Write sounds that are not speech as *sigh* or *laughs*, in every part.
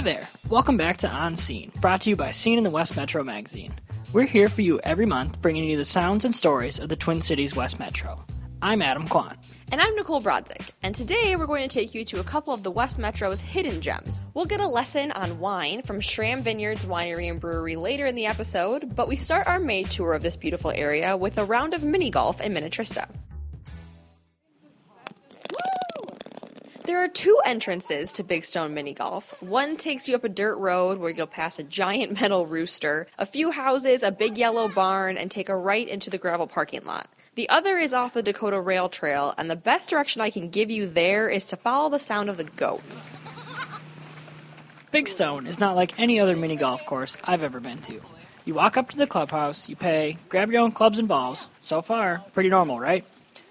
Hi there. Welcome back to On Scene, brought to you by Scene in the West Metro magazine. We're here for you every month, bringing you the sounds and stories of the Twin Cities West Metro. I'm Adam Kwan. And I'm Nicole Brodzik, and today we're going to take you to a couple of the West Metro's hidden gems. We'll get a lesson on wine from Schramm Vineyards Winery and Brewery later in the episode, but we start our May tour of this beautiful area with a round of mini golf in Minnetrista. There are two entrances to Big Stone Mini Golf. One takes you up a dirt road where you'll pass a giant *laughs* metal rooster, a few houses, a big yellow barn, and take a right into the gravel parking lot. The other is off the Dakota Rail Trail, and the best direction I can give you there is to follow the sound of the goats. Big Stone is not like any other mini golf course I've ever been to. You walk up to the clubhouse, you pay, grab your own clubs and balls. So far, pretty normal, right?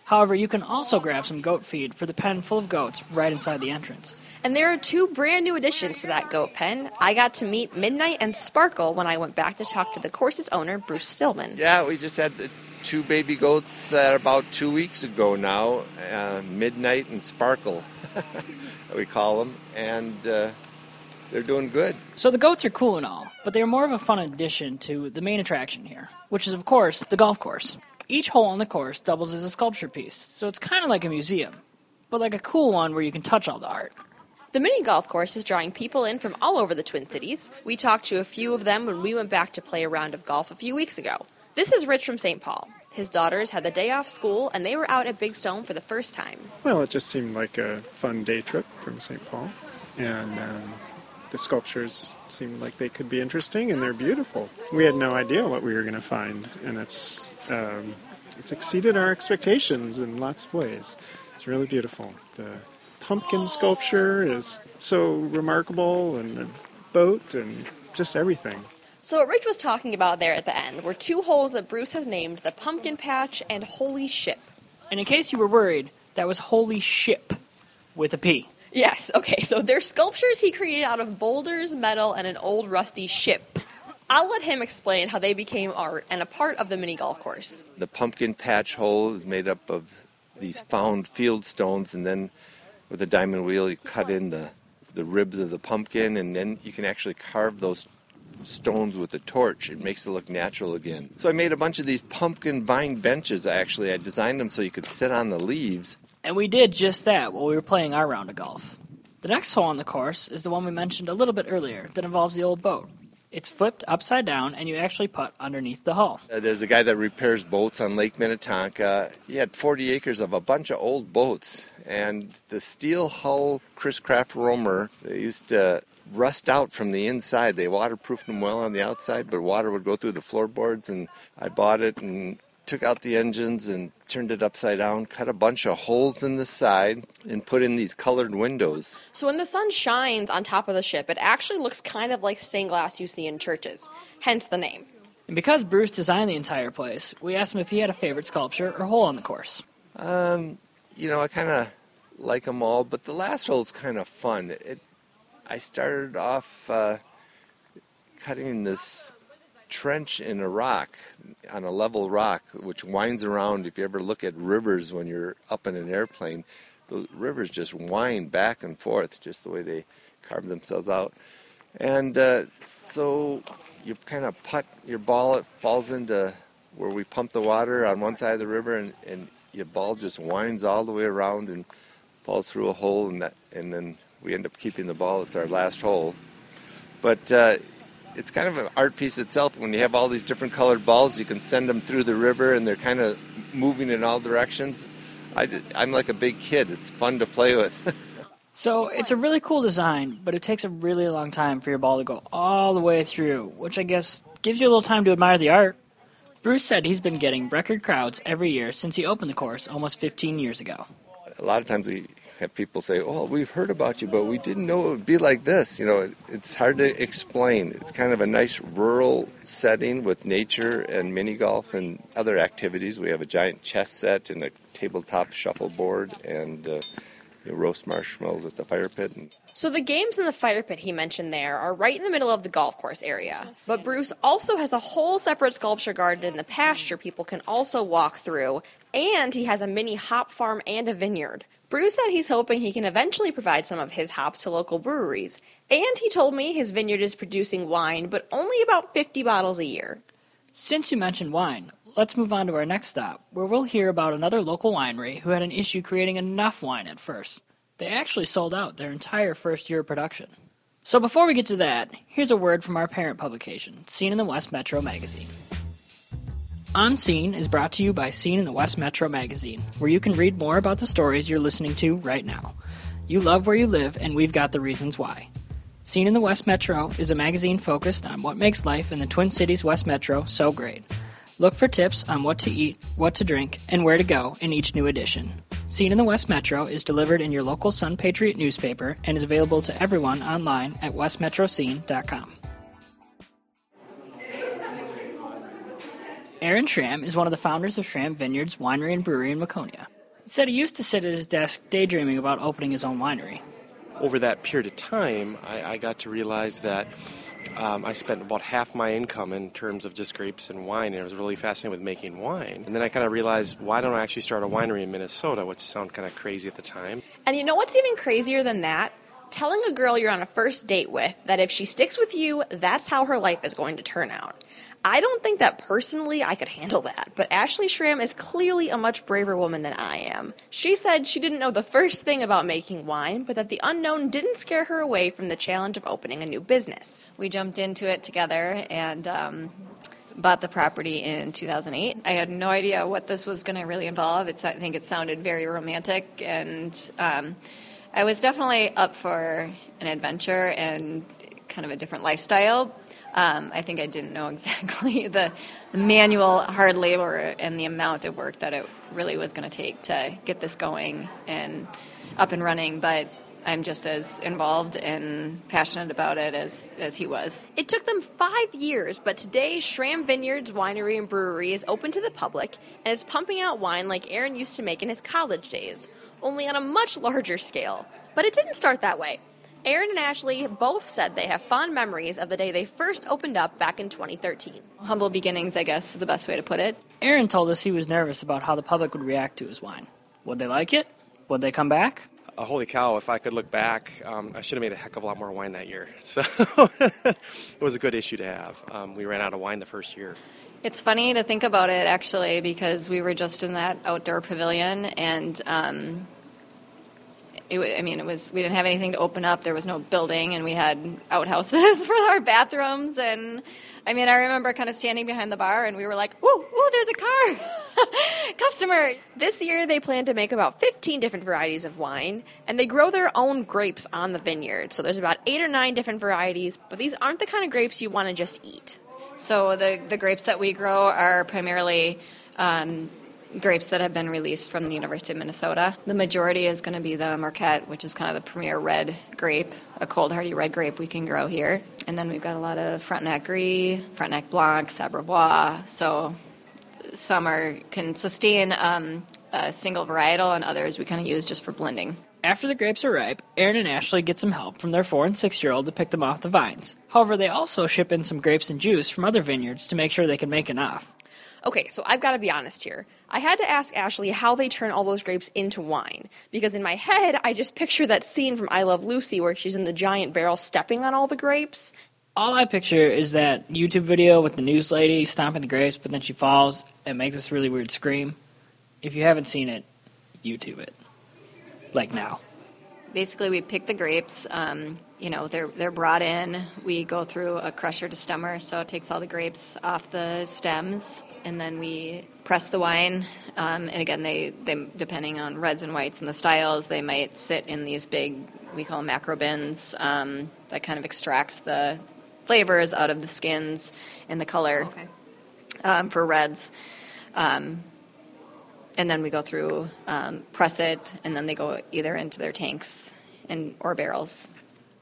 However, you can also grab some goat feed for the pen full of goats right inside the entrance. And there are two brand new additions to that goat pen. I got to meet Midnight and Sparkle when I went back to talk to the course's owner, Bruce Stillman. Yeah, we just had the two baby goats uh, about two weeks ago now, uh, Midnight and Sparkle, *laughs* we call them, and uh, they're doing good. So the goats are cool and all, but they're more of a fun addition to the main attraction here, which is, of course, the golf course. Each hole on the course doubles as a sculpture piece, so it's kind of like a museum, but like a cool one where you can touch all the art. The mini golf course is drawing people in from all over the Twin Cities. We talked to a few of them when we went back to play a round of golf a few weeks ago. This is Rich from St. Paul. His daughters had the day off school and they were out at Big Stone for the first time. Well, it just seemed like a fun day trip from St. Paul. And um, the sculptures seemed like they could be interesting and they're beautiful. We had no idea what we were going to find, and it's um, it's exceeded our expectations in lots of ways. It's really beautiful. The pumpkin sculpture is so remarkable, and the boat, and just everything. So, what Rich was talking about there at the end were two holes that Bruce has named the Pumpkin Patch and Holy Ship. And in case you were worried, that was Holy Ship with a P. Yes, okay, so they're sculptures he created out of boulders, metal, and an old rusty ship. I'll let him explain how they became art and a part of the mini golf course. The pumpkin patch hole is made up of these found field stones, and then with a diamond wheel, you cut in the, the ribs of the pumpkin, and then you can actually carve those stones with a torch. It makes it look natural again. So I made a bunch of these pumpkin vine benches, actually. I designed them so you could sit on the leaves. And we did just that while we were playing our round of golf. The next hole on the course is the one we mentioned a little bit earlier that involves the old boat. It's flipped upside down, and you actually putt underneath the hull. Uh, there's a guy that repairs boats on Lake Minnetonka. He had 40 acres of a bunch of old boats, and the steel hull Chris Craft Roamer, they used to rust out from the inside. They waterproofed them well on the outside, but water would go through the floorboards. And I bought it and took out the engines and turned it upside down, cut a bunch of holes in the side, and put in these colored windows. So when the sun shines on top of the ship, it actually looks kind of like stained glass you see in churches, hence the name. And because Bruce designed the entire place, we asked him if he had a favorite sculpture or hole on the course. Um, you know, I kind of like them all, but the last hole's kind of fun. It, I started off uh, cutting this trench in a rock, on a level rock, which winds around. If you ever look at rivers when you're up in an airplane, the rivers just wind back and forth, just the way they carve themselves out. And uh, so you kind of putt your ball, it falls into where we pump the water on one side of the river, and, and your ball just winds all the way around and falls through a hole, and, that, and then we end up keeping the ball. It's our last hole. But uh, it's kind of an art piece itself. When you have all these different colored balls, you can send them through the river, and they're kind of moving in all directions. I, I'm like a big kid. It's fun to play with. *laughs* so it's a really cool design, but it takes a really long time for your ball to go all the way through, which I guess gives you a little time to admire the art. Bruce said he's been getting record crowds every year since he opened the course almost 15 years ago. A lot of times we have people say, "Oh, we've heard about you, but we didn't know it would be like this." You know, it, it's hard to explain. It's kind of a nice rural setting with nature and mini golf and other activities. We have a giant chess set and a tabletop shuffleboard and uh, you know, roast marshmallows at the fire pit. And so the games in the fire pit he mentioned there are right in the middle of the golf course area. But Bruce also has a whole separate sculpture garden in the pasture people can also walk through, and he has a mini hop farm and a vineyard. Bruce said he's hoping he can eventually provide some of his hops to local breweries, and he told me his vineyard is producing wine, but only about 50 bottles a year. Since you mentioned wine, let's move on to our next stop, where we'll hear about another local winery who had an issue creating enough wine at first. They actually sold out their entire first year of production. So before we get to that, here's a word from our parent publication, Scene in the West Metro magazine. On Scene is brought to you by Scene in the West Metro magazine, where you can read more about the stories you're listening to right now. You love where you live, and we've got the reasons why. Scene in the West Metro is a magazine focused on what makes life in the Twin Cities West Metro so great. Look for tips on what to eat, what to drink, and where to go in each new edition. Scene in the West Metro is delivered in your local Sun Patriot newspaper and is available to everyone online at westmetroscene.com. Aaron Schramm is one of the founders of Schramm Vineyards Winery and Brewery in Waconia. He said he used to sit at his desk daydreaming about opening his own winery. Over that period of time, I, I got to realize that um, I spent about half my income in terms of just grapes and wine, and I was really fascinated with making wine. And then I kind of realized, why don't I actually start a winery in Minnesota, which sounded kind of crazy at the time. And you know what's even crazier than that? Telling a girl you're on a first date with that if she sticks with you, that's how her life is going to turn out. I don't think that personally I could handle that, but Ashley Schramm is clearly a much braver woman than I am. She said she didn't know the first thing about making wine, but that the unknown didn't scare her away from the challenge of opening a new business. We jumped into it together and um, bought the property in 2008. I had no idea what this was going to really involve. It's, I think it sounded very romantic, and um, I was definitely up for an adventure and kind of a different lifestyle. Um, I think I didn't know *laughs* exactly the, the, manual hard labor and the amount of work that it really was going to take to get this going and up and running, but I'm just as involved and passionate about it as, as he was. It took them five years, but today Schramm Vineyards Winery and Brewery is open to the public and is pumping out wine like Aaron used to make in his college days, only on a much larger scale. But it didn't start that way. Aaron and Ashley both said they have fond memories of the day they first opened up back in 2013. Humble beginnings, I guess, is the best way to put it. Aaron told us he was nervous about how the public would react to his wine. Would they like it? Would they come back? Uh, holy cow, if I could look back, um, I should have made a heck of a lot more wine that year. *laughs* So it was a good issue to have. Um, we ran out of wine the first year. It's funny to think about it, actually, because we were just in that outdoor pavilion and. Um, it, I mean, it was we didn't have anything to open up. There was no building, and we had outhouses *laughs* for our bathrooms. And I mean, I remember kind of standing behind the bar, and we were like, "Ooh, ooh, there's a car." *laughs* Customer. This year, they plan to make about 15 different varieties of wine, and they grow their own grapes on the vineyard. So there's about eight or nine different varieties, but these aren't the kind of grapes you want to just eat. So the the grapes that we grow are primarily um, grapes that have been released from the University of Minnesota. The majority is going to be the Marquette, which is kind of the premier red grape, a cold hardy red grape we can grow here. And then we've got a lot of Frontenac Gris, Frontenac Blanc, Sabre. So some are can sustain um, a single varietal, and others we kind of use just for blending. After the grapes are ripe, Aaron and Ashley get some help from their four and six year old to pick them off the vines. However, they also ship in some grapes and juice from other vineyards to make sure they can make enough. Okay, so I've got to be honest here. I had to ask Ashley how they turn all those grapes into wine because in my head I just picture that scene from I Love Lucy where she's in the giant barrel stepping on all the grapes. All I picture is that YouTube video with the news lady stomping the grapes, but then she falls and makes this really weird scream. If you haven't seen it, YouTube it. Like now. Basically, we pick the grapes. Um, you know, they're they're brought in. We go through a crusher to stemmer, so it takes all the grapes off the stems and then we press the wine. Um, and again, they, they depending on reds and whites and the styles, they might sit in these big we call them macro bins um, that kind of extracts the flavors out of the skins and the color okay. um, for reds. Um, and then we go through um, press it, and then they go either into their tanks and or barrels.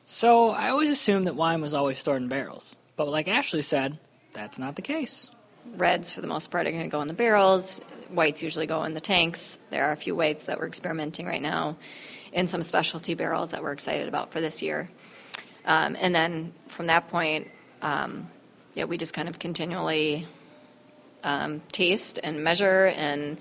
So I always assumed that wine was always stored in barrels, but like Ashley said, that's not the case reds, for the most part, are going to go in the barrels. Whites usually go in the tanks. There are a few whites that we're experimenting right now in some specialty barrels that we're excited about for this year. Um, and then from that point, um, yeah, we just kind of continually um, taste and measure and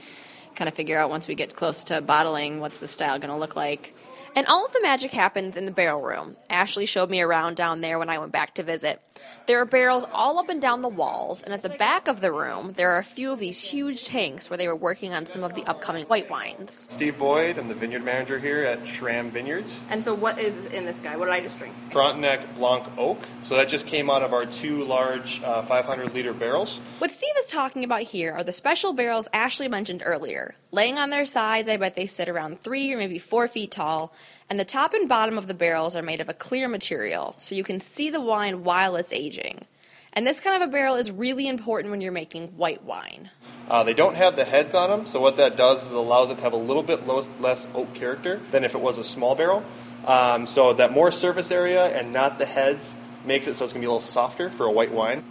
kind of figure out once we get close to bottling what's the style going to look like. And all of the magic happens in the barrel room. Ashley showed me around down there when I went back to visit. There are barrels all up and down the walls, and at the back of the room, there are a few of these huge tanks where they were working on some of the upcoming white wines. Steve Boyd, I'm the vineyard manager here at Schramm Vineyards. And so, what is in this guy? What did I just drink? Frontenac Blanc Oak. So that just came out of our two large uh, 500 liter barrels. What Steve is talking about here are the special barrels Ashley mentioned earlier. Laying on their sides, I bet they sit around three or maybe four feet tall, and the top and bottom of the barrels are made of a clear material, so you can see the wine while it's aging. And this kind of a barrel is really important when you're making white wine. Uh, they don't have the heads on them, so what that does is allows it to have a little bit lo- less oak character than if it was a small barrel. Um, so that more surface area and not the heads makes it so it's going to be a little softer for a white wine.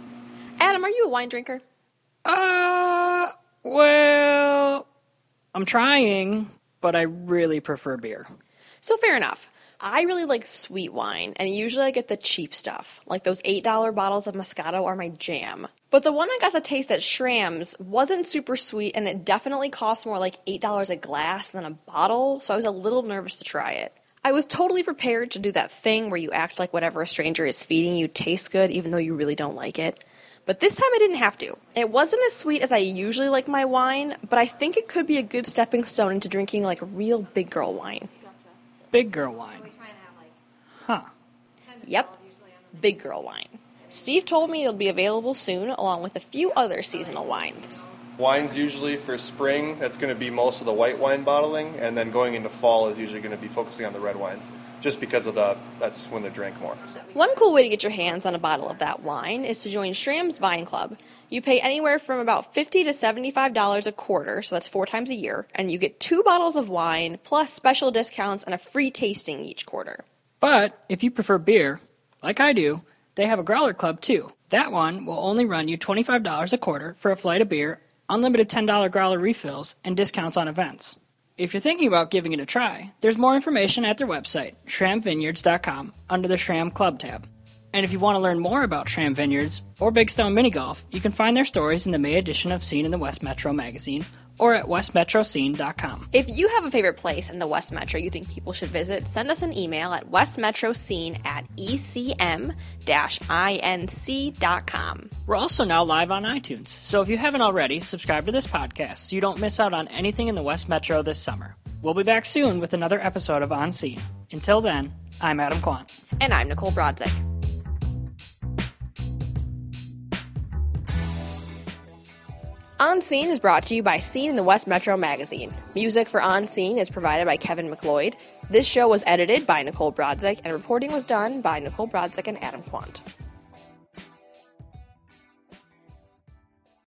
Adam, are you a wine drinker? Uh, well, I'm trying, but I really prefer beer. So fair enough. I really like sweet wine, and usually I get the cheap stuff. Like those $8 bottles of Moscato are my jam. But the one I got to taste at Schramm's wasn't super sweet, and it definitely cost more like $8 a glass than a bottle, so I was a little nervous to try it. I was totally prepared to do that thing where you act like whatever a stranger is feeding you tastes good even though you really don't like it. But this time I didn't have to. It wasn't as sweet as I usually like my wine, but I think it could be a good stepping stone into drinking like real big girl wine. Big girl wine. Huh. Yep, big girl wine. Steve told me it'll be available soon along with a few other seasonal wines. Wines usually for spring, that's going to be most of the white wine bottling, and then going into fall is usually going to be focusing on the red wines, just because of the that's when they drink more. So. One cool way to get your hands on a bottle of that wine is to join Schramm's Vine Club. You pay anywhere from about 50 to $75 a quarter, so that's four times a year, and you get two bottles of wine, plus special discounts and a free tasting each quarter. But if you prefer beer, like I do, they have a growler club too. That one will only run you $25 a quarter for a flight of beer, unlimited $10 growler refills, and discounts on events. If you're thinking about giving it a try, there's more information at their website, schrammvineyards.com, under the Schramm Club tab. And if you want to learn more about Schramm Vineyards or Big Stone Mini Golf, you can find their stories in the May edition of Scene in the West Metro magazine or at westmetroscene.com. If you have a favorite place in the West Metro you think people should visit, send us an email at westmetroscene at ecm-inc.com. We're also now live on iTunes, so if you haven't already, subscribe to this podcast so you don't miss out on anything in the West Metro this summer. We'll be back soon with another episode of On Scene. Until then, I'm Adam Quant. And I'm Nicole Brodzik. On Scene is brought to you by Scene in the West Metro magazine. Music for On Scene is provided by Kevin MacLeod. This show was edited by Nicole Brodzik, and reporting was done by Nicole Brodzik and Adam Quant.